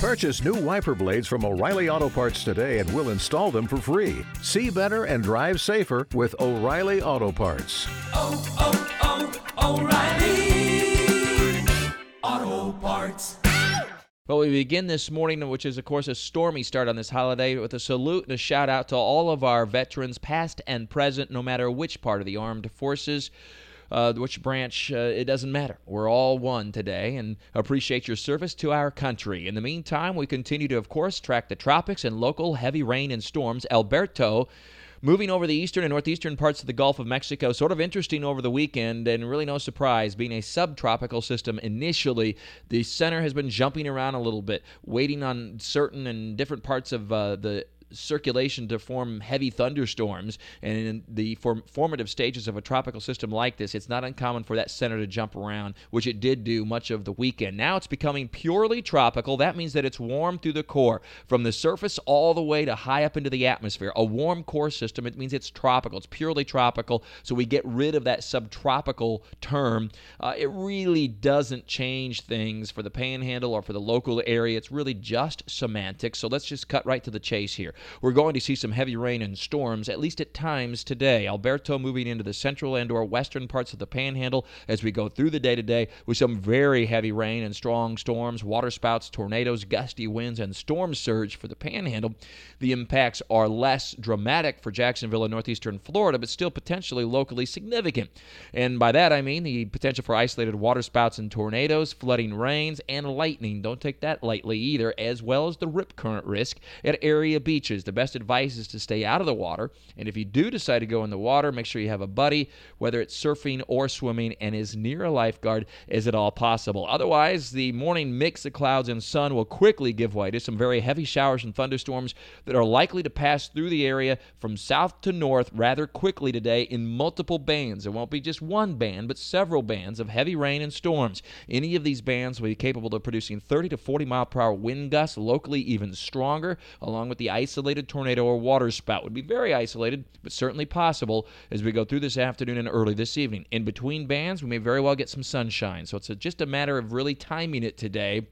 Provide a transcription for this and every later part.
Purchase new wiper blades from O'Reilly Auto Parts today and we'll install them for free. See better and drive safer with O'Reilly Auto Parts. Oh, oh, oh, O'Reilly Auto Parts. Well, we begin this morning, which is, of course, a stormy start on this holiday, with a salute and a shout out to all of our veterans, past and present, no matter which part of the armed forces. Uh, which branch, uh, it doesn't matter. We're all one today and appreciate your service to our country. In the meantime, we continue to, of course, track the tropics and local heavy rain and storms. Alberto moving over the eastern and northeastern parts of the Gulf of Mexico. Sort of interesting over the weekend, and really no surprise, being a subtropical system initially, the center has been jumping around a little bit, waiting on certain and different parts of uh, the circulation to form heavy thunderstorms. And in the form- formative stages of a tropical system like this, it's not uncommon for that center to jump around, which it did do much of the weekend. Now it's becoming purely tropical. That means that it's warm through the core, from the surface all the way to high up into the atmosphere. A warm core system, it means it's tropical. It's purely tropical. So we get rid of that subtropical term. Uh, it really doesn't change things for the panhandle or for the local area. It's really just semantics. So let's just cut right to the chase here. We're going to see some heavy rain and storms, at least at times today. Alberto moving into the central and or western parts of the panhandle as we go through the day today with some very heavy rain and strong storms, waterspouts, tornadoes, gusty winds, and storm surge for the panhandle. The impacts are less dramatic for Jacksonville and northeastern Florida, but still potentially locally significant. And by that I mean the potential for isolated waterspouts and tornadoes, flooding rains, and lightning. Don't take that lightly either, as well as the rip current risk at area beaches beaches, the best advice is to stay out of the water. And if you do decide to go in the water, make sure you have a buddy, whether it's surfing or swimming, and as near a lifeguard as at all possible. Otherwise, the morning mix of clouds and sun will quickly give way to some very heavy showers and thunderstorms that are likely to pass through the area from south to north rather quickly today in multiple bands. It won't be just one band, but several bands of heavy rain and storms. Any of these bands will be capable of producing 30 to 40 mile per hour wind gusts, locally even stronger, along with the isolated isolated tornado or water spout. Would be very isolated, but certainly possible as we go through this afternoon and early this evening. In between bands, we may very well get some sunshine. So it's a, just a matter of really timing it today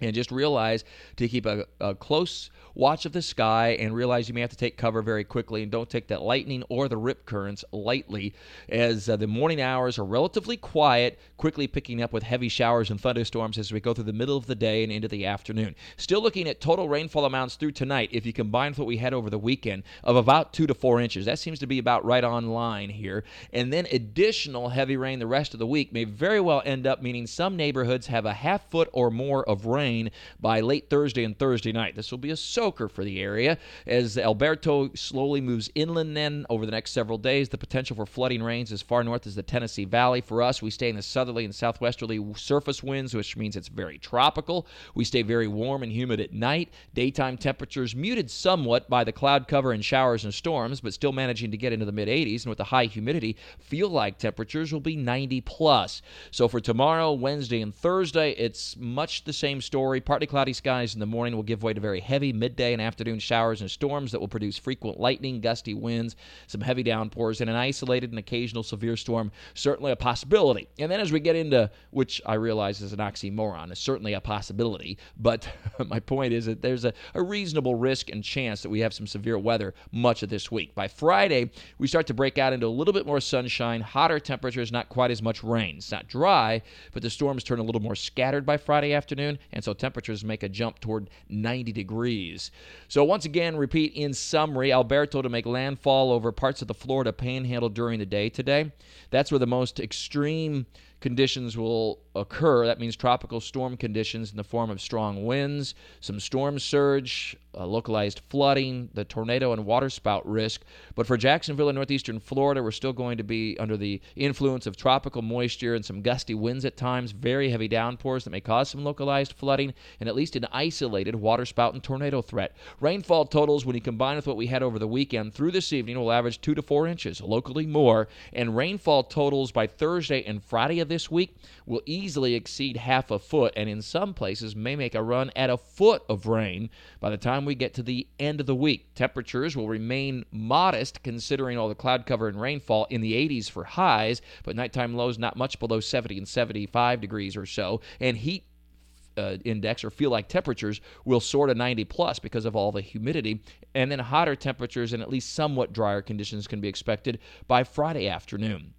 and just realize to keep a, a, close watch of the sky and realize you may have to take cover very quickly and don't take that lightning or the rip currents lightly as uh, the morning hours are relatively quiet quickly picking up with heavy showers and thunderstorms as we go through the middle of the day and into the afternoon. Still looking at total rainfall amounts through tonight if you combine with what we had over the weekend of about two to four inches. That seems to be about right on line here. And then additional heavy rain the rest of the week may very well end up meaning some neighborhoods have a half foot or more of rain rain by late Thursday and Thursday night. This will be a soaker for the area as Alberto slowly moves inland then over the next several days. The potential for flooding rains as far north as the Tennessee Valley. For us, we stay in the southerly and southwesterly surface winds, which means it's very tropical. We stay very warm and humid at night. Daytime temperatures muted somewhat by the cloud cover and showers and storms, but still managing to get into the mid 80s. And with the high humidity, feel like temperatures will be 90 plus. So for tomorrow, Wednesday, and Thursday, it's much the same story story. Partly cloudy skies in the morning will give way to very heavy midday and afternoon showers and storms that will produce frequent lightning, gusty winds, some heavy downpours, and an isolated and occasional severe storm. Certainly a possibility. And then as we get into, which I realize is an oxymoron, is certainly a possibility, but my point is that there's a, a reasonable risk and chance that we have some severe weather much of this week. By Friday, we start to break out into a little bit more sunshine, hotter temperatures, not quite as much rain. It's not dry, but the storms turn a little more scattered by Friday afternoon, and so so temperatures make a jump toward 90 degrees. So, once again, repeat in summary Alberto to make landfall over parts of the Florida panhandle during the day today. That's where the most extreme conditions will occur. That means tropical storm conditions in the form of strong winds, some storm surge, uh, localized flooding, the tornado and waterspout risk. But for Jacksonville and northeastern Florida, we're still going to be under the influence of tropical moisture and some gusty winds at times, very heavy downpours that may cause some localized flooding, and at least an isolated waterspout and tornado threat. Rainfall totals, when you combine with what we had over the weekend through this evening, will average two to four inches, locally more, and rainfall totals by Thursday and Friday of this week will easily exceed half a foot, and in some places may make a run at a foot of rain by the time we get to the end of the week. Temperatures will remain modest considering all the cloud cover and rainfall in the 80s for highs, but nighttime lows not much below 70 and 75 degrees or so, and heat uh, index or feel like temperatures will soar to 90 plus because of all the humidity. And then hotter temperatures and at least somewhat drier conditions can be expected by Friday afternoon.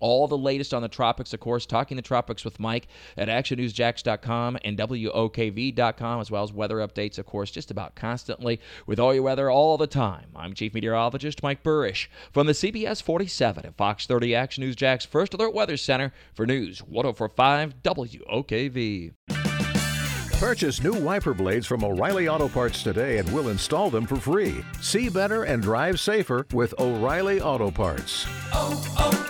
All the latest on the tropics, of course, talking the tropics with Mike at actionnewsjax.com and WOKV.com, as well as weather updates, of course, just about constantly with all your weather all the time. I'm Chief Meteorologist Mike Buresh from the CBS 47 at Fox 30 Action News Jax First Alert Weather Center for News 1045 WOKV. Purchase new wiper blades from O'Reilly Auto Parts today and we'll install them for free. See better and drive safer with O'Reilly Auto Parts. oh, oh,